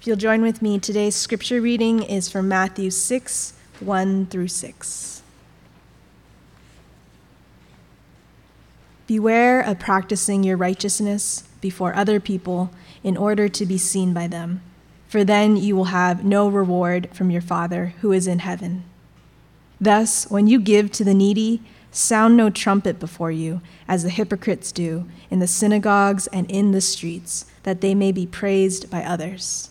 If you'll join with me, today's scripture reading is from Matthew 6 1 through 6. Beware of practicing your righteousness before other people in order to be seen by them, for then you will have no reward from your Father who is in heaven. Thus, when you give to the needy, sound no trumpet before you, as the hypocrites do in the synagogues and in the streets, that they may be praised by others.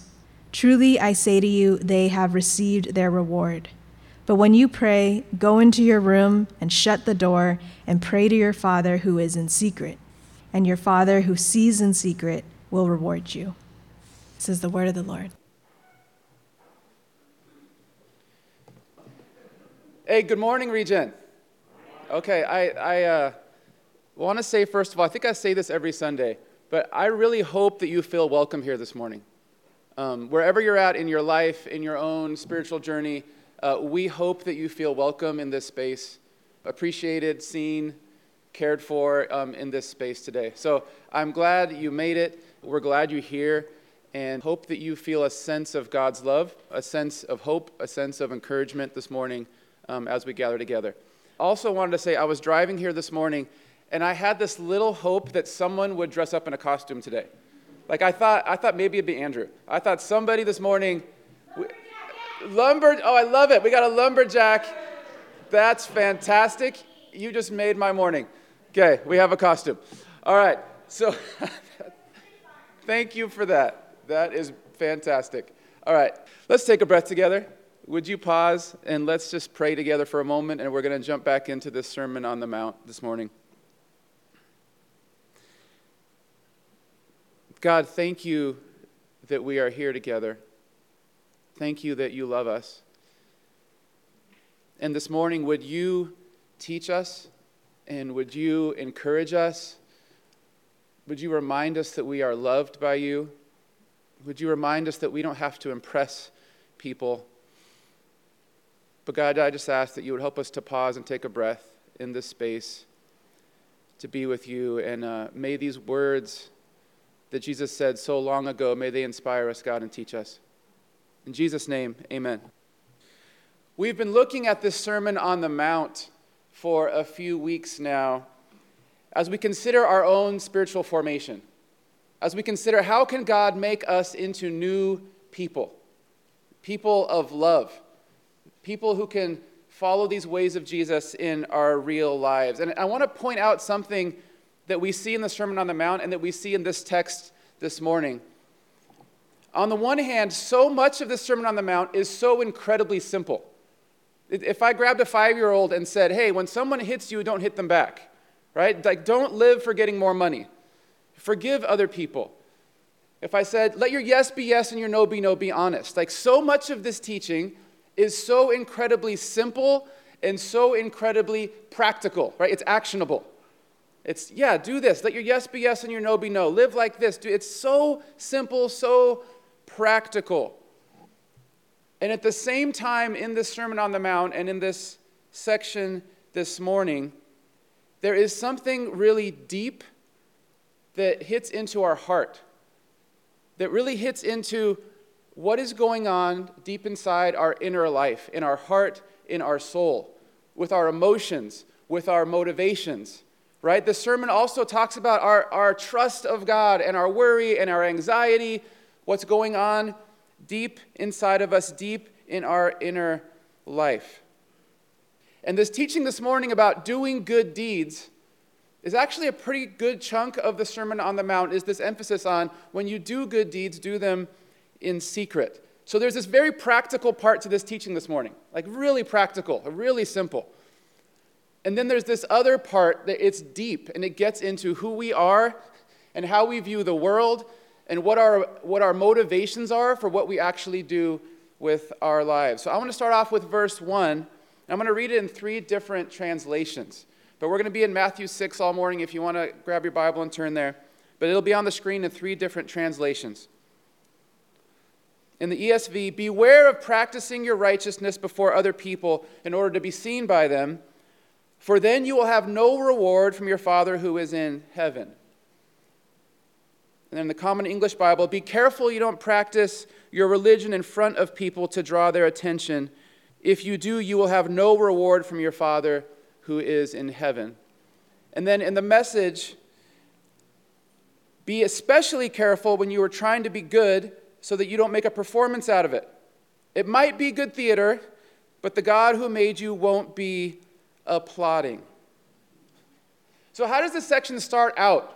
Truly, I say to you, they have received their reward. But when you pray, go into your room and shut the door and pray to your Father who is in secret, and your Father who sees in secret will reward you. This is the word of the Lord. Hey, good morning, Regent. Okay, I, I uh, want to say, first of all, I think I say this every Sunday, but I really hope that you feel welcome here this morning. Um, wherever you're at in your life, in your own spiritual journey, uh, we hope that you feel welcome in this space, appreciated, seen, cared for um, in this space today. So I'm glad you made it. We're glad you're here and hope that you feel a sense of God's love, a sense of hope, a sense of encouragement this morning um, as we gather together also wanted to say I was driving here this morning and I had this little hope that someone would dress up in a costume today. Like I thought, I thought maybe it'd be Andrew. I thought somebody this morning, lumber. Oh, I love it. We got a lumberjack. That's fantastic. You just made my morning. Okay, we have a costume. All right. So, thank you for that. That is fantastic. All right, let's take a breath together would you pause and let's just pray together for a moment, and we're going to jump back into this Sermon on the Mount this morning. God, thank you that we are here together. Thank you that you love us. And this morning, would you teach us and would you encourage us? Would you remind us that we are loved by you? Would you remind us that we don't have to impress people? But God, I just ask that you would help us to pause and take a breath in this space to be with you. And uh, may these words that Jesus said so long ago, may they inspire us, God, and teach us. In Jesus' name, amen. We've been looking at this Sermon on the Mount for a few weeks now as we consider our own spiritual formation, as we consider how can God make us into new people, people of love people who can follow these ways of Jesus in our real lives. And I want to point out something that we see in the Sermon on the Mount and that we see in this text this morning. On the one hand, so much of the Sermon on the Mount is so incredibly simple. If I grabbed a five year old and said, hey, when someone hits you, don't hit them back, right? Like, don't live for getting more money, forgive other people. If I said, let your yes be yes and your no be no, be honest. Like, so much of this teaching is so incredibly simple and so incredibly practical, right? It's actionable. It's, yeah, do this. Let your yes be yes and your no be no. Live like this. It's so simple, so practical. And at the same time, in this Sermon on the Mount and in this section this morning, there is something really deep that hits into our heart, that really hits into what is going on deep inside our inner life, in our heart, in our soul, with our emotions, with our motivations, right? The sermon also talks about our, our trust of God and our worry and our anxiety, what's going on deep inside of us, deep in our inner life. And this teaching this morning about doing good deeds is actually a pretty good chunk of the Sermon on the Mount, is this emphasis on when you do good deeds, do them in secret. So there's this very practical part to this teaching this morning, like really practical, really simple. And then there's this other part that it's deep and it gets into who we are and how we view the world and what our, what our motivations are for what we actually do with our lives. So I want to start off with verse 1. I'm going to read it in three different translations. But we're going to be in Matthew 6 all morning if you want to grab your Bible and turn there. But it'll be on the screen in three different translations. In the ESV, beware of practicing your righteousness before other people in order to be seen by them, for then you will have no reward from your Father who is in heaven. And in the Common English Bible, be careful you don't practice your religion in front of people to draw their attention. If you do, you will have no reward from your Father who is in heaven. And then in the message, be especially careful when you are trying to be good so that you don't make a performance out of it. It might be good theater, but the God who made you won't be applauding. So, how does this section start out?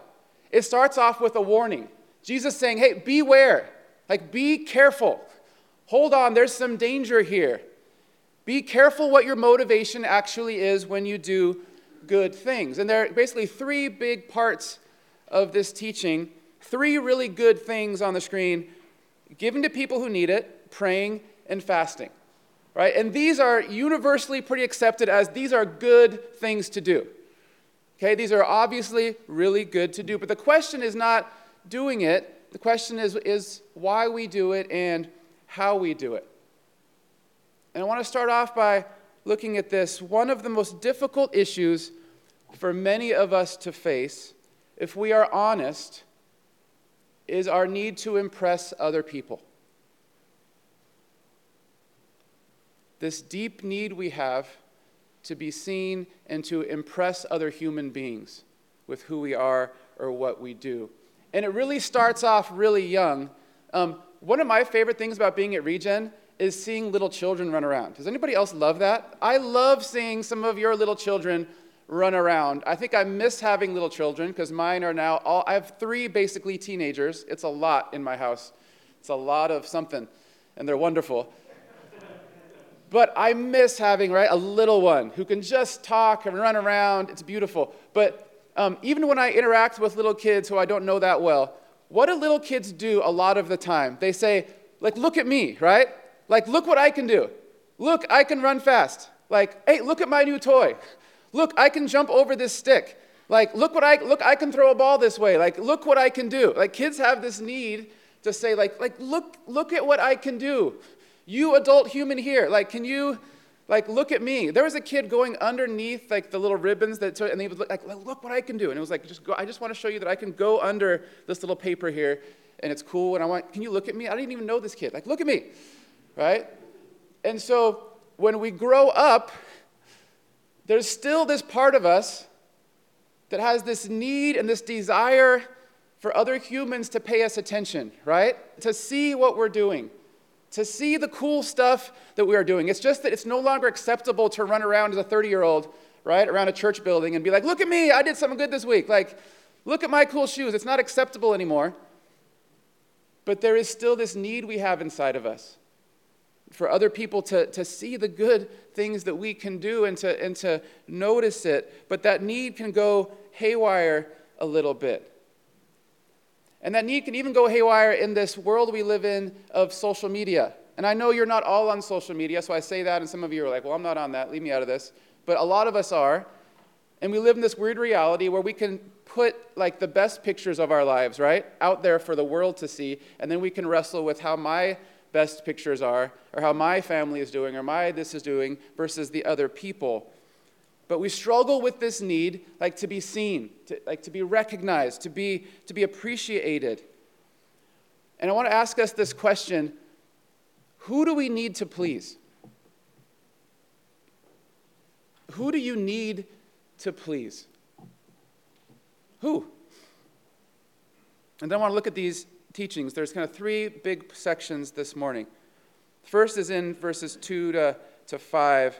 It starts off with a warning. Jesus saying, Hey, beware, like, be careful. Hold on, there's some danger here. Be careful what your motivation actually is when you do good things. And there are basically three big parts of this teaching, three really good things on the screen given to people who need it, praying and fasting. Right? And these are universally pretty accepted as these are good things to do. Okay, these are obviously really good to do. But the question is not doing it, the question is, is why we do it and how we do it. And I want to start off by looking at this. One of the most difficult issues for many of us to face, if we are honest, is our need to impress other people. This deep need we have to be seen and to impress other human beings with who we are or what we do. And it really starts off really young. Um, one of my favorite things about being at Regen is seeing little children run around. Does anybody else love that? I love seeing some of your little children run around. I think I miss having little children because mine are now all, I have three basically teenagers. It's a lot in my house. It's a lot of something, and they're wonderful. But I miss having, right, a little one who can just talk and run around. It's beautiful. But um, even when I interact with little kids who I don't know that well, what do little kids do a lot of the time? They say, like, look at me, right? Like, look what I can do. Look, I can run fast. Like, hey, look at my new toy. Look, I can jump over this stick. Like, look what I look, I can throw a ball this way. Like, look what I can do. Like kids have this need to say, like, like, look, look at what I can do. You adult human here, like, can you like look at me? There was a kid going underneath like the little ribbons that took, and he was like, look what I can do. And it was like, just go, I just want to show you that I can go under this little paper here and it's cool. And I want, can you look at me? I didn't even know this kid. Like, look at me. Right? And so when we grow up, there's still this part of us that has this need and this desire for other humans to pay us attention, right? To see what we're doing, to see the cool stuff that we are doing. It's just that it's no longer acceptable to run around as a 30 year old, right, around a church building and be like, look at me, I did something good this week. Like, look at my cool shoes. It's not acceptable anymore. But there is still this need we have inside of us for other people to, to see the good things that we can do and to, and to notice it. But that need can go haywire a little bit. And that need can even go haywire in this world we live in of social media. And I know you're not all on social media, so I say that, and some of you are like, well, I'm not on that, leave me out of this. But a lot of us are. And we live in this weird reality where we can put like the best pictures of our lives, right, out there for the world to see, and then we can wrestle with how my best pictures are, or how my family is doing, or my this is doing, versus the other people. But we struggle with this need, like to be seen, to, like to be recognized, to be, to be appreciated. And I want to ask us this question Who do we need to please? Who do you need to please? Who? And then I want to look at these teachings. There's kind of three big sections this morning. First is in verses 2 to, to 5.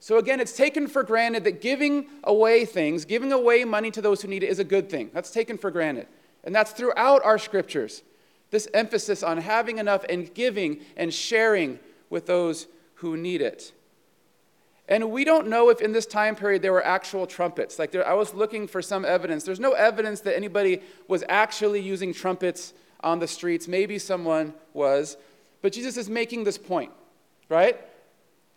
So again, it's taken for granted that giving away things, giving away money to those who need it, is a good thing. That's taken for granted. And that's throughout our scriptures. This emphasis on having enough and giving and sharing with those who need it. And we don't know if in this time period there were actual trumpets. Like there, I was looking for some evidence. There's no evidence that anybody was actually using trumpets on the streets. Maybe someone was. But Jesus is making this point, right?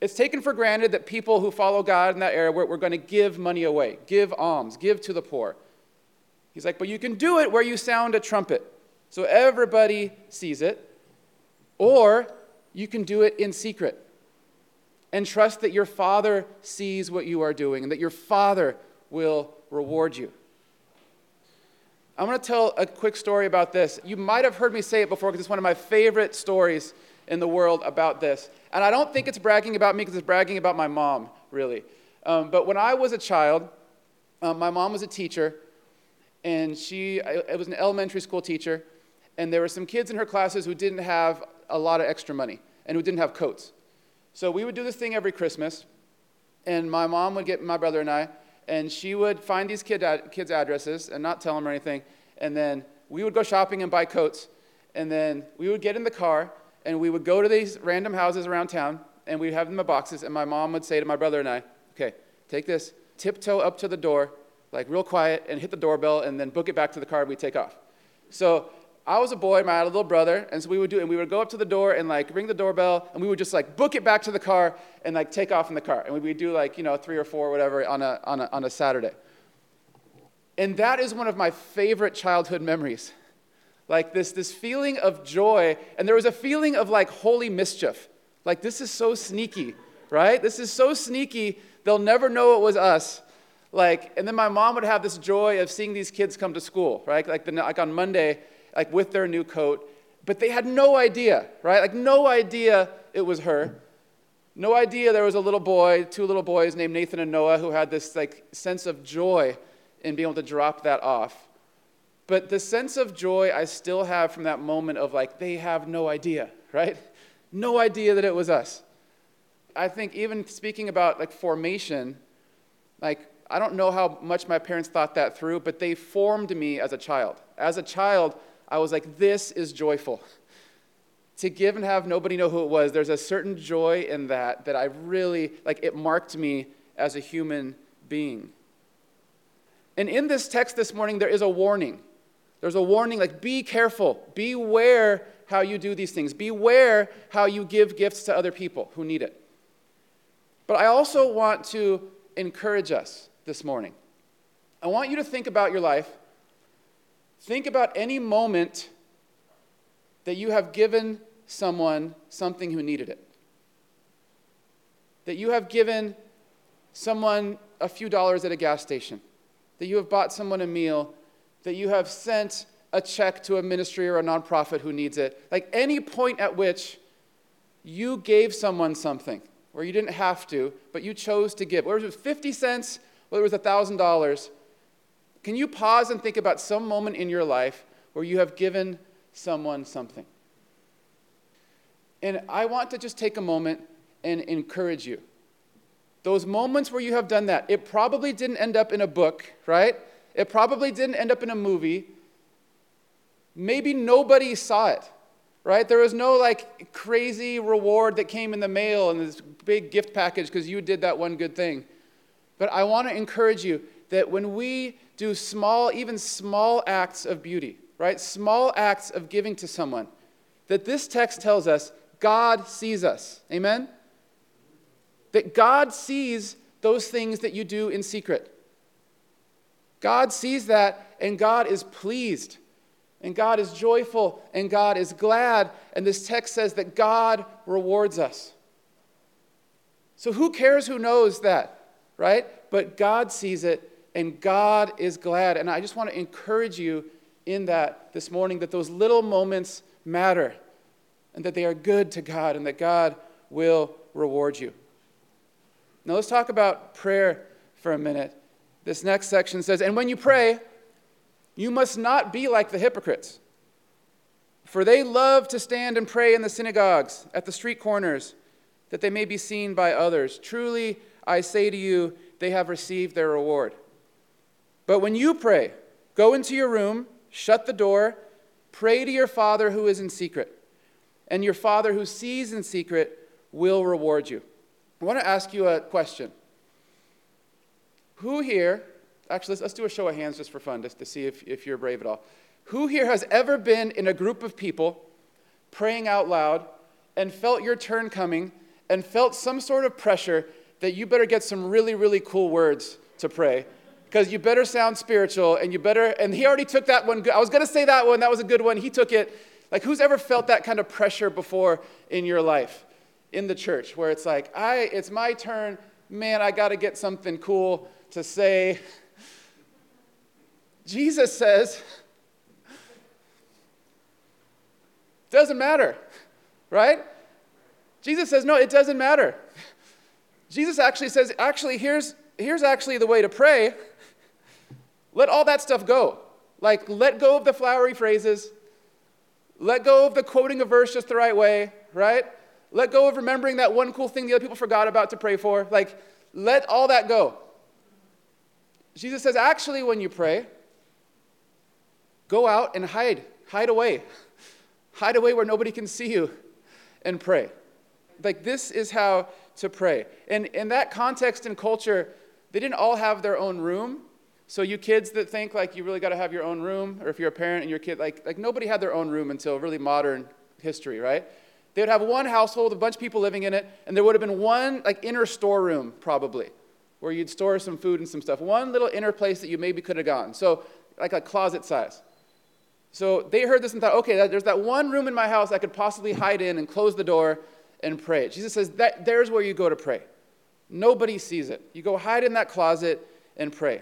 It's taken for granted that people who follow God in that era were, were going to give money away, give alms, give to the poor. He's like, but you can do it where you sound a trumpet. So everybody sees it. Or you can do it in secret and trust that your Father sees what you are doing and that your Father will reward you. I'm going to tell a quick story about this. You might have heard me say it before because it's one of my favorite stories in the world about this. And I don't think it's bragging about me because it's bragging about my mom, really. Um, but when I was a child, um, my mom was a teacher, and she I, was an elementary school teacher, and there were some kids in her classes who didn't have a lot of extra money and who didn't have coats. So we would do this thing every Christmas, and my mom would get my brother and I, and she would find these kid ad- kids' addresses and not tell them or anything, and then we would go shopping and buy coats, and then we would get in the car, and we would go to these random houses around town, and we'd have them in boxes, and my mom would say to my brother and I, okay, take this, tiptoe up to the door, like real quiet, and hit the doorbell, and then book it back to the car, and we'd take off. So I was a boy, my little brother, and so we would do, and we would go up to the door and like ring the doorbell, and we would just like book it back to the car and like take off in the car, and we would do like you know three or four or whatever on a on a on a Saturday. And that is one of my favorite childhood memories, like this this feeling of joy, and there was a feeling of like holy mischief, like this is so sneaky, right? This is so sneaky, they'll never know it was us. Like, and then my mom would have this joy of seeing these kids come to school, right? Like, the, like on Monday, like with their new coat, but they had no idea, right? Like no idea it was her. No idea there was a little boy, two little boys named Nathan and Noah who had this like sense of joy in being able to drop that off. But the sense of joy I still have from that moment of like they have no idea, right? No idea that it was us. I think even speaking about like formation, like I don't know how much my parents thought that through, but they formed me as a child. As a child, I was like, this is joyful. To give and have nobody know who it was, there's a certain joy in that that I really, like, it marked me as a human being. And in this text this morning, there is a warning. There's a warning like, be careful, beware how you do these things, beware how you give gifts to other people who need it. But I also want to encourage us this morning. I want you to think about your life Think about any moment that you have given someone something who needed it. That you have given someone a few dollars at a gas station. That you have bought someone a meal. That you have sent a check to a ministry or a nonprofit who needs it. Like any point at which you gave someone something, where you didn't have to, but you chose to give. Whether it was 50 cents, whether it was $1,000, can you pause and think about some moment in your life where you have given someone something? And I want to just take a moment and encourage you. Those moments where you have done that, it probably didn't end up in a book, right? It probably didn't end up in a movie. Maybe nobody saw it, right? There was no like crazy reward that came in the mail and this big gift package because you did that one good thing. But I want to encourage you that when we do small, even small acts of beauty, right? Small acts of giving to someone, that this text tells us God sees us. Amen? That God sees those things that you do in secret. God sees that, and God is pleased, and God is joyful, and God is glad. And this text says that God rewards us. So who cares who knows that, right? But God sees it, and God is glad. And I just want to encourage you in that this morning that those little moments matter and that they are good to God and that God will reward you. Now let's talk about prayer for a minute. This next section says, And when you pray, you must not be like the hypocrites, for they love to stand and pray in the synagogues, at the street corners, that they may be seen by others. Truly, I say to you, they have received their reward. But when you pray, go into your room, shut the door, pray to your Father who is in secret, and your Father who sees in secret will reward you. I want to ask you a question. Who here, actually, let's, let's do a show of hands just for fun, just to see if, if you're brave at all. Who here has ever been in a group of people praying out loud and felt your turn coming and felt some sort of pressure that you better get some really, really cool words to pray? Because you better sound spiritual and you better, and he already took that one. I was going to say that one, that was a good one. He took it. Like, who's ever felt that kind of pressure before in your life? in the church where it's like, I, it's my turn, man, I got to get something cool to say. Jesus says, doesn't matter, right? Jesus says, no, it doesn't matter. Jesus actually says, actually, here's, here's actually the way to pray. Let all that stuff go. Like, let go of the flowery phrases. Let go of the quoting a verse just the right way, right? Let go of remembering that one cool thing the other people forgot about to pray for. Like, let all that go. Jesus says, actually, when you pray, go out and hide. Hide away. Hide away where nobody can see you and pray. Like, this is how to pray. And in that context and culture, they didn't all have their own room. So, you kids that think like you really got to have your own room, or if you're a parent and your kid, like, like nobody had their own room until really modern history, right? They would have one household, a bunch of people living in it, and there would have been one like inner storeroom probably, where you'd store some food and some stuff. One little inner place that you maybe could have gone. So like a closet size. So they heard this and thought, okay, there's that one room in my house I could possibly hide in and close the door and pray. Jesus says that there's where you go to pray. Nobody sees it. You go hide in that closet and pray.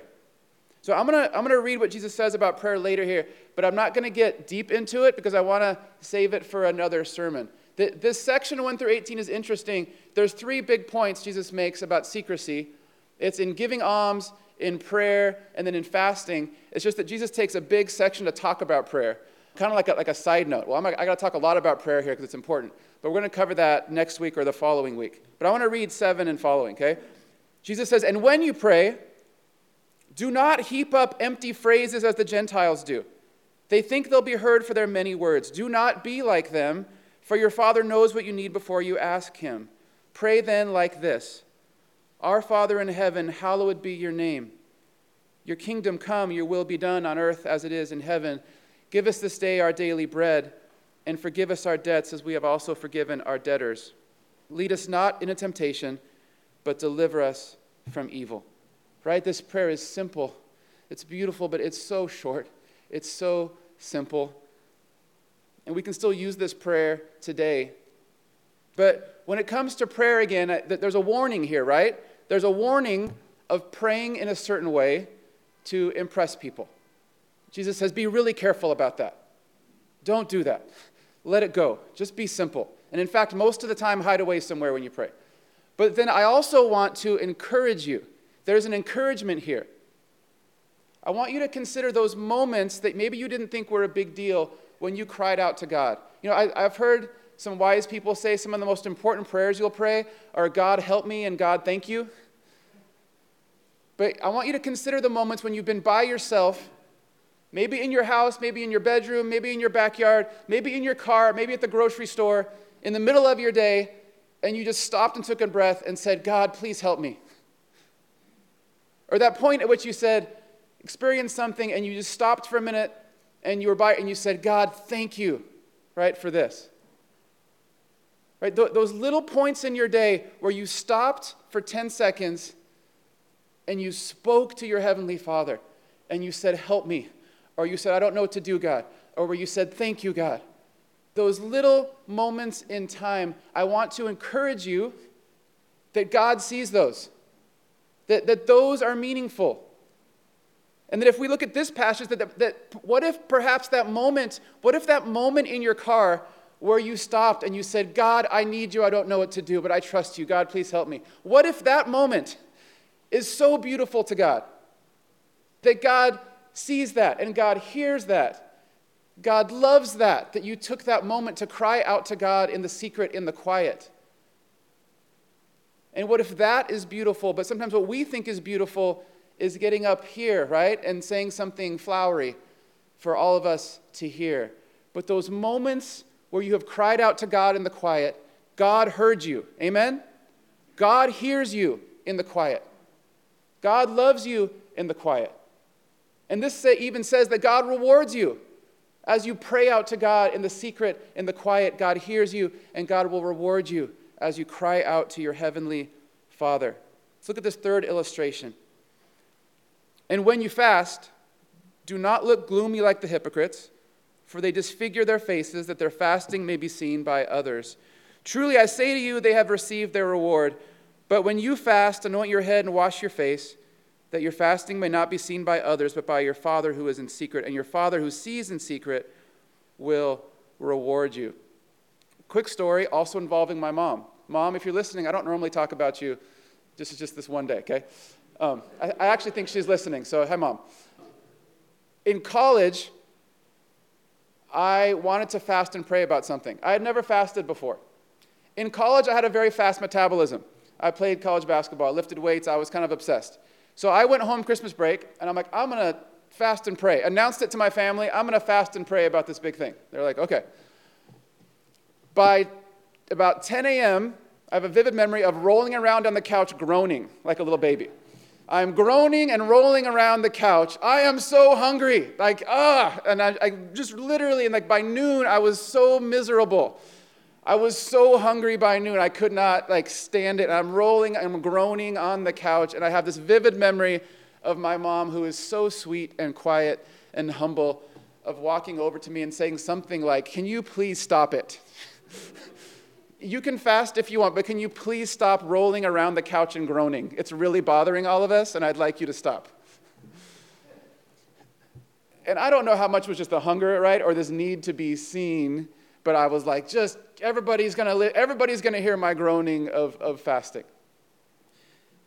So I'm going to I'm to read what Jesus says about prayer later here, but I'm not going to get deep into it because I want to save it for another sermon. This section 1 through 18 is interesting. There's three big points Jesus makes about secrecy it's in giving alms, in prayer, and then in fasting. It's just that Jesus takes a big section to talk about prayer, kind of like a, like a side note. Well, I'm, I got to talk a lot about prayer here because it's important, but we're going to cover that next week or the following week. But I want to read 7 and following, okay? Jesus says, And when you pray, do not heap up empty phrases as the Gentiles do. They think they'll be heard for their many words. Do not be like them for your Father knows what you need before you ask Him. Pray then like this Our Father in heaven, hallowed be your name. Your kingdom come, your will be done on earth as it is in heaven. Give us this day our daily bread, and forgive us our debts as we have also forgiven our debtors. Lead us not into temptation, but deliver us from evil. Right? This prayer is simple. It's beautiful, but it's so short. It's so simple. And we can still use this prayer today. But when it comes to prayer again, there's a warning here, right? There's a warning of praying in a certain way to impress people. Jesus says, be really careful about that. Don't do that. Let it go. Just be simple. And in fact, most of the time, hide away somewhere when you pray. But then I also want to encourage you. There's an encouragement here. I want you to consider those moments that maybe you didn't think were a big deal, when you cried out to God. You know, I, I've heard some wise people say some of the most important prayers you'll pray are God help me and God thank you. But I want you to consider the moments when you've been by yourself, maybe in your house, maybe in your bedroom, maybe in your backyard, maybe in your car, maybe at the grocery store, in the middle of your day, and you just stopped and took a breath and said, God, please help me. Or that point at which you said, experienced something and you just stopped for a minute and you were by and you said, God, thank you, right, for this. Right? Th- those little points in your day where you stopped for 10 seconds and you spoke to your Heavenly Father and you said, Help me. Or you said, I don't know what to do, God. Or where you said, Thank you, God. Those little moments in time, I want to encourage you that God sees those, that, that those are meaningful. And that if we look at this passage, that, that, that, what if perhaps that moment, what if that moment in your car where you stopped and you said, God, I need you, I don't know what to do, but I trust you, God, please help me. What if that moment is so beautiful to God that God sees that and God hears that? God loves that, that you took that moment to cry out to God in the secret, in the quiet. And what if that is beautiful? But sometimes what we think is beautiful is getting up here, right? And saying something flowery for all of us to hear. But those moments where you have cried out to God in the quiet, God heard you. Amen? God hears you in the quiet. God loves you in the quiet. And this even says that God rewards you. As you pray out to God in the secret, in the quiet, God hears you and God will reward you as you cry out to your heavenly Father. Let's look at this third illustration. And when you fast, do not look gloomy like the hypocrites, for they disfigure their faces that their fasting may be seen by others. Truly, I say to you, they have received their reward. But when you fast, anoint your head and wash your face, that your fasting may not be seen by others, but by your Father who is in secret. And your Father who sees in secret will reward you. Quick story, also involving my mom. Mom, if you're listening, I don't normally talk about you. This is just this one day, okay? Um, I, I actually think she's listening, so hi, Mom. In college, I wanted to fast and pray about something. I had never fasted before. In college, I had a very fast metabolism. I played college basketball, lifted weights, I was kind of obsessed. So I went home Christmas break, and I'm like, I'm gonna fast and pray. Announced it to my family, I'm gonna fast and pray about this big thing. They're like, okay. By about 10 a.m., I have a vivid memory of rolling around on the couch groaning like a little baby. I'm groaning and rolling around the couch. I am so hungry. Like, ah. And I, I just literally, and like by noon, I was so miserable. I was so hungry by noon. I could not like stand it. And I'm rolling, I'm groaning on the couch. And I have this vivid memory of my mom, who is so sweet and quiet and humble, of walking over to me and saying something like, Can you please stop it? you can fast if you want, but can you please stop rolling around the couch and groaning? It's really bothering all of us, and I'd like you to stop. and I don't know how much was just the hunger, right, or this need to be seen, but I was like, just everybody's gonna li- everybody's gonna hear my groaning of, of fasting.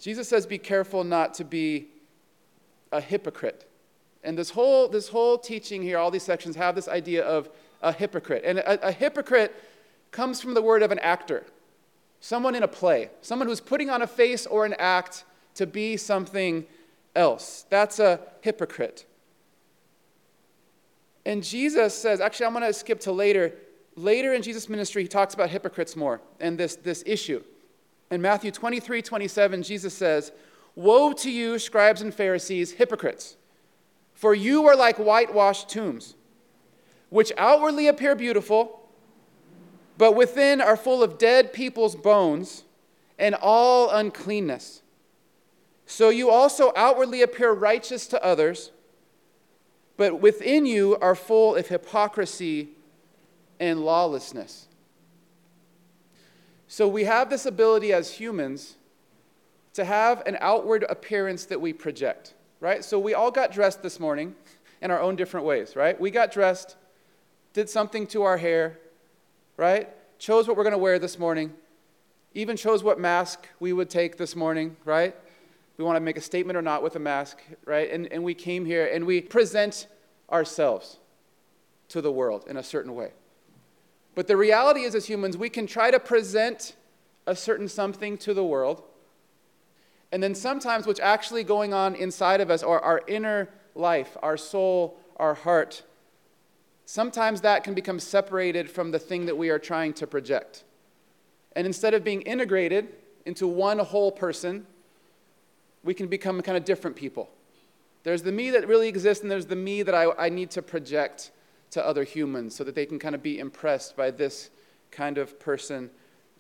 Jesus says, be careful not to be a hypocrite. And this whole, this whole teaching here, all these sections have this idea of a hypocrite. And a, a hypocrite comes from the word of an actor, someone in a play, someone who's putting on a face or an act to be something else. That's a hypocrite. And Jesus says, actually, I'm going to skip to later. Later in Jesus' ministry, he talks about hypocrites more and this, this issue. In Matthew 23 27, Jesus says, Woe to you, scribes and Pharisees, hypocrites, for you are like whitewashed tombs, which outwardly appear beautiful but within are full of dead people's bones and all uncleanness. So you also outwardly appear righteous to others, but within you are full of hypocrisy and lawlessness. So we have this ability as humans to have an outward appearance that we project, right? So we all got dressed this morning in our own different ways, right? We got dressed, did something to our hair, right? Chose what we're going to wear this morning. Even chose what mask we would take this morning, right? We want to make a statement or not with a mask, right? And, and we came here and we present ourselves to the world in a certain way. But the reality is, as humans, we can try to present a certain something to the world. And then sometimes what's actually going on inside of us, or our inner life, our soul, our heart, sometimes that can become separated from the thing that we are trying to project. And instead of being integrated into one whole person, we can become kind of different people. There's the me that really exists, and there's the me that I, I need to project to other humans so that they can kind of be impressed by this kind of person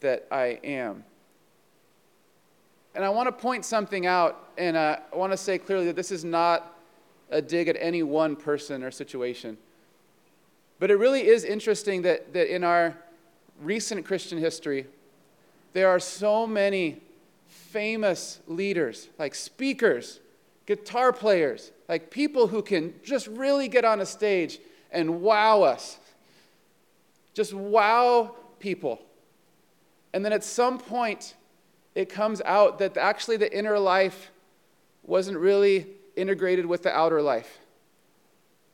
that I am. And I want to point something out, and uh, I want to say clearly that this is not a dig at any one person or situation. But it really is interesting that, that in our recent Christian history, there are so many famous leaders, like speakers, guitar players, like people who can just really get on a stage and wow us. Just wow people. And then at some point, it comes out that actually the inner life wasn't really integrated with the outer life.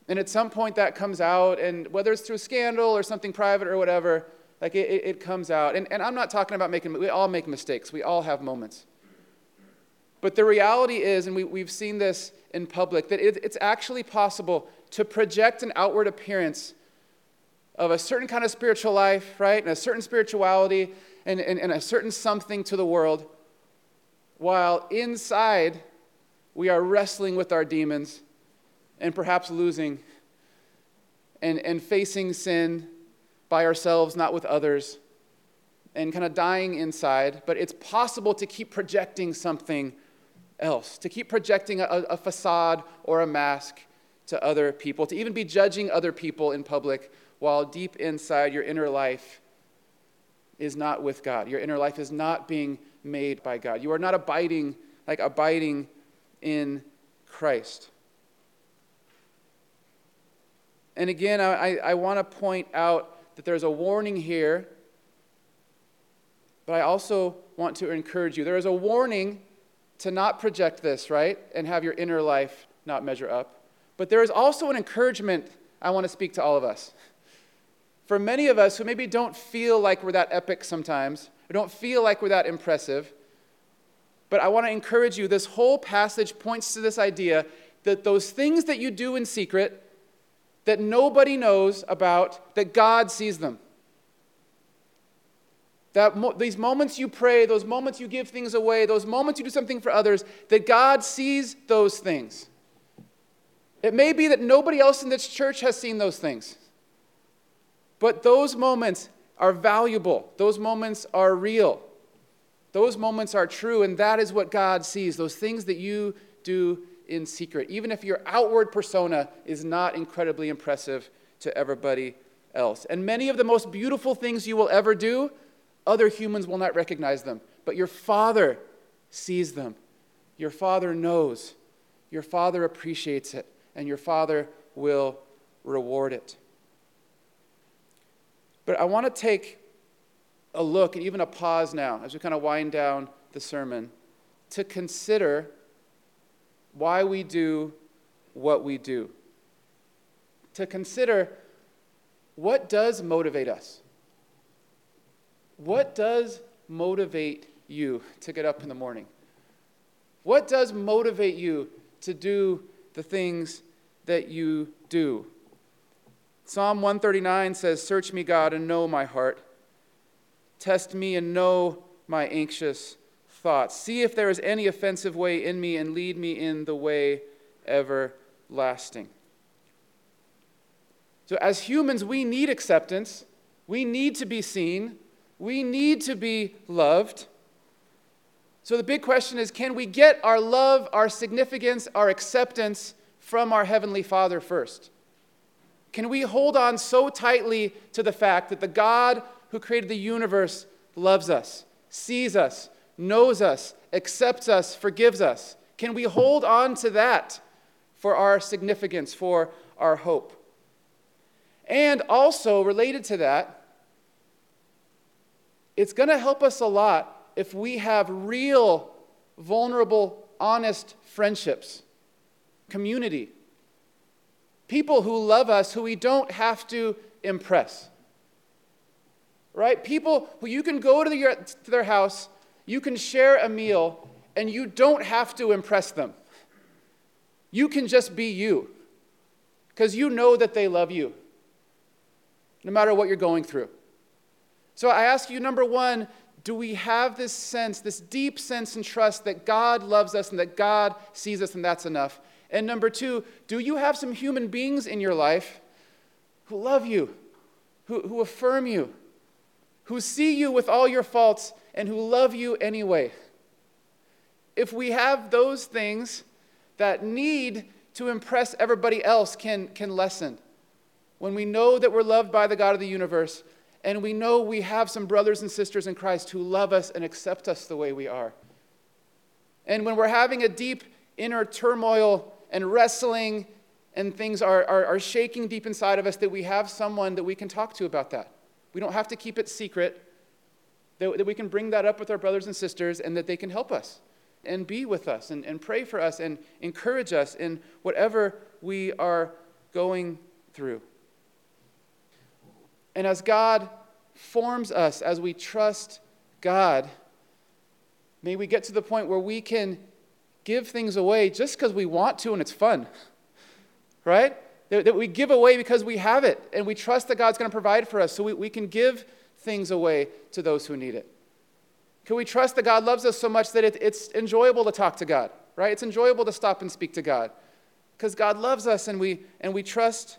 And at some point that comes out, and whether it's through a scandal or something private or whatever, Like it, it, it comes out. And, and I'm not talking about making, we all make mistakes, we all have moments. But the reality is, and we, we've seen this in public, that it, it's actually possible to project an outward appearance of a certain kind of spiritual life, right? And a certain spirituality and, and, and a certain something to the world, while inside we are wrestling with our demons and perhaps losing and, and facing sin by ourselves, not with others, and kind of dying inside. But it's possible to keep projecting something else, to keep projecting a, a facade or a mask to other people, to even be judging other people in public while deep inside your inner life is not with God. Your inner life is not being made by God. You are not abiding, like abiding in Christ. And again, I, I want to point out that there's a warning here, but I also want to encourage you. There is a warning to not project this, right? And have your inner life not measure up. But there is also an encouragement I want to speak to all of us. For many of us who maybe don't feel like we're that epic sometimes, or don't feel like we're that impressive, but I want to encourage you this whole passage points to this idea that those things that you do in secret, that nobody knows about, that God sees them. That mo- these moments you pray, those moments you give things away, those moments you do something for others, that God sees those things. It may be that nobody else in this church has seen those things. But those moments are valuable. Those moments are real. Those moments are true, and that is what God sees those things that you do in secret, even if your outward persona is not incredibly impressive to everybody else. And many of the most beautiful things you will ever do, other humans will not recognize them, but your Father sees them. Your Father knows. Your Father appreciates it, and your Father will reward it. But I want to take a look and even a pause now as we kind of wind down the sermon to consider why we do what we do. To consider what does motivate us? What does motivate you to get up in the morning? What does motivate you to do the things that you do? Psalm 139 says, Search me, God, and know my heart. Test me and know my anxious thoughts. See if there is any offensive way in me, and lead me in the way everlasting. So, as humans, we need acceptance. We need to be seen. We need to be loved. So, the big question is can we get our love, our significance, our acceptance from our Heavenly Father first? Can we hold on so tightly to the fact that the God who created the universe loves us, sees us, knows us, accepts us, forgives us? Can we hold on to that for our significance, for our hope? And also, related to that, it's going to help us a lot if we have real, vulnerable, honest friendships, community People who love us who we don't have to impress. Right? People who you can go to, to their house, you can share a meal, and you don't have to impress them. You can just be you because you know that they love you no matter what you're going through. So I ask you, number one, do we have this sense, this deep sense and trust that God loves us and that God sees us and that's enough? And number two, do you have some human beings in your life who love you, who, who affirm you, who see you with all your faults, and who love you anyway? If we have those things, that need to impress everybody else can, can lessen. When we know that we're loved by the God of the universe, and we know we have some brothers and sisters in Christ who love us and accept us the way we are. And when we're having a deep inner turmoil and wrestling and things are, are, are shaking deep inside of us, that we have someone that we can talk to about that. We don't have to keep it secret, that, that we can bring that up with our brothers and sisters and that they can help us and be with us and, and pray for us and encourage us in whatever we are going through. And as God forms us as we trust God, may we get to the point where we can give things away just because we want to and it's fun, right? That, that, we give away because we have it and we trust that God's going to provide for us so we, we can give things away to those who need it. Can we trust that God loves us so much that it, it's enjoyable to talk to God, right? It's enjoyable to stop and speak to God because God loves us and we, and we trust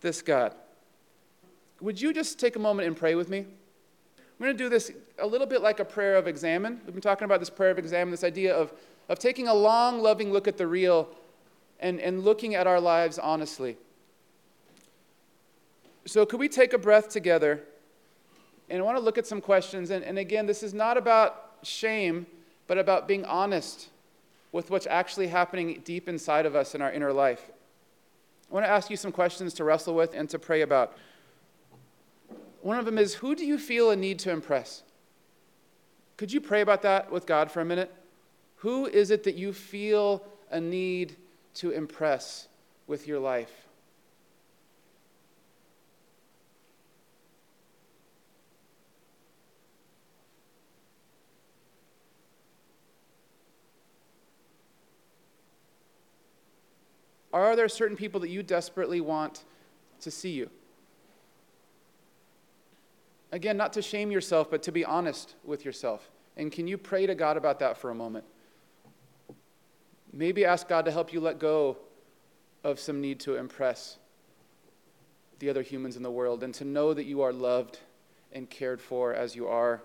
this God. Would you just take a moment and pray with me? I'm going to do this a little bit like a prayer of examine. We've been talking about this prayer of examine, this idea of, of taking a long, loving look at the real and, and looking at our lives honestly. So, could we take a breath together? And I want to look at some questions. And, and again, this is not about shame, but about being honest with what's actually happening deep inside of us in our inner life. I want to ask you some questions to wrestle with and to pray about. One of them is Who do you feel a need to impress? Could you pray about that with God for a minute? Who is it that you feel a need to impress with your life? Are there certain people that you desperately want to see you? Again, not to shame yourself, but to be honest with yourself. And can you pray to God about that for a moment? Maybe ask God to help you let go of some need to impress the other humans in the world and to know that you are loved and cared for as you are.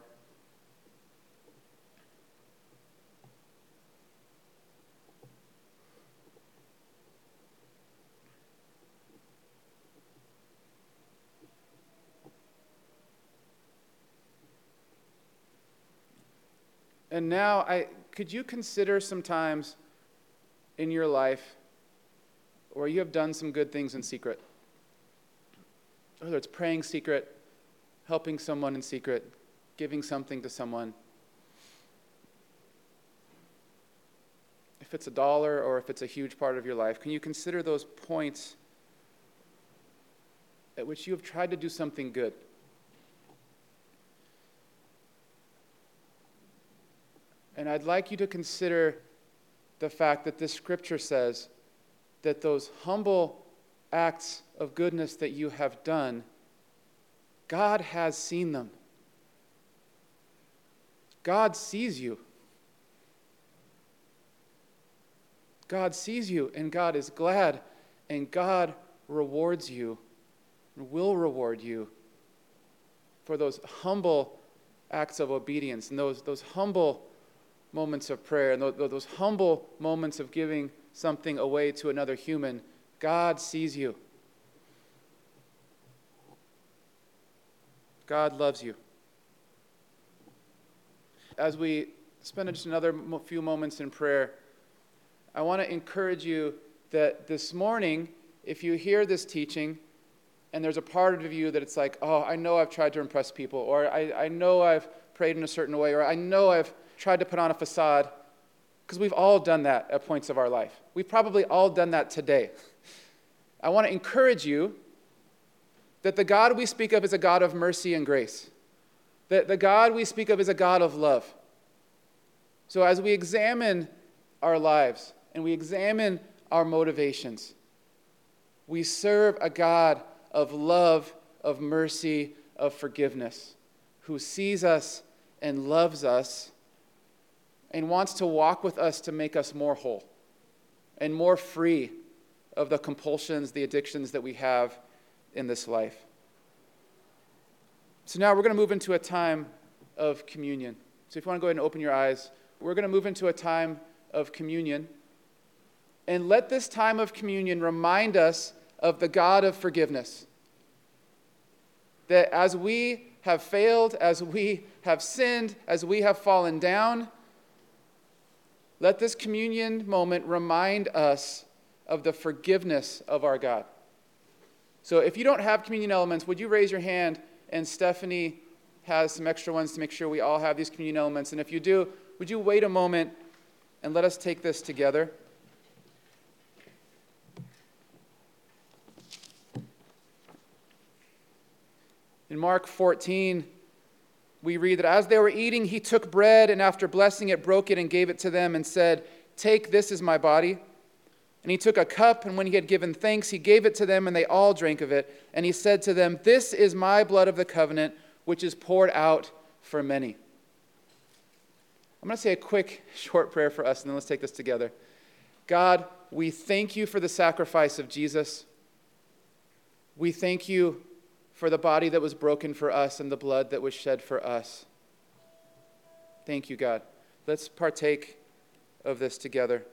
And now, I, could you consider sometimes in your life where you have done some good things in secret? Whether it's praying secret, helping someone in secret, giving something to someone. If it's a dollar or if it's a huge part of your life, can you consider those points at which you have tried to do something good? And I'd like you to consider the fact that this scripture says that those humble acts of goodness that you have done, God has seen them. God sees you. God sees you, and God is glad, and God rewards you, and will reward you for those humble acts of obedience and those, those humble moments of prayer and those humble moments of giving something away to another human, God sees you. God loves you. As we spend just another few moments in prayer, I want to encourage you that this morning, if you hear this teaching, and there's a part of you that it's like, oh, I know I've tried to impress people, or I, I know I've prayed in a certain way, or I know I've tried to put on a facade, because we've all done that at points of our life. We've probably all done that today. I want to encourage you that the God we speak of is a God of mercy and grace, that the God we speak of is a God of love. So as we examine our lives and we examine our motivations, we serve a God of love, of mercy, of forgiveness, who sees us and loves us and wants to walk with us to make us more whole and more free of the compulsions, the addictions that we have in this life. So now we're going to move into a time of communion. So if you want to go ahead and open your eyes, we're going to move into a time of communion. And let this time of communion remind us of the God of forgiveness. That as we have failed, as we have sinned, as we have fallen down, let this communion moment remind us of the forgiveness of our God. So if you don't have communion elements, would you raise your hand? And Stephanie has some extra ones to make sure we all have these communion elements. And if you do, would you wait a moment and let us take this together? In Mark 14, we read that as they were eating, he took bread and after blessing it, broke it and gave it to them and said, Take, this is my body. And he took a cup, and when he had given thanks, he gave it to them, and they all drank of it. And he said to them, This is my blood of the covenant, which is poured out for many. I'm going to say a quick, short prayer for us, and then let's take this together. God, we thank you for the sacrifice of Jesus. We thank you for the body that was broken for us and the blood that was shed for us. Thank you, God. Let's partake of this together.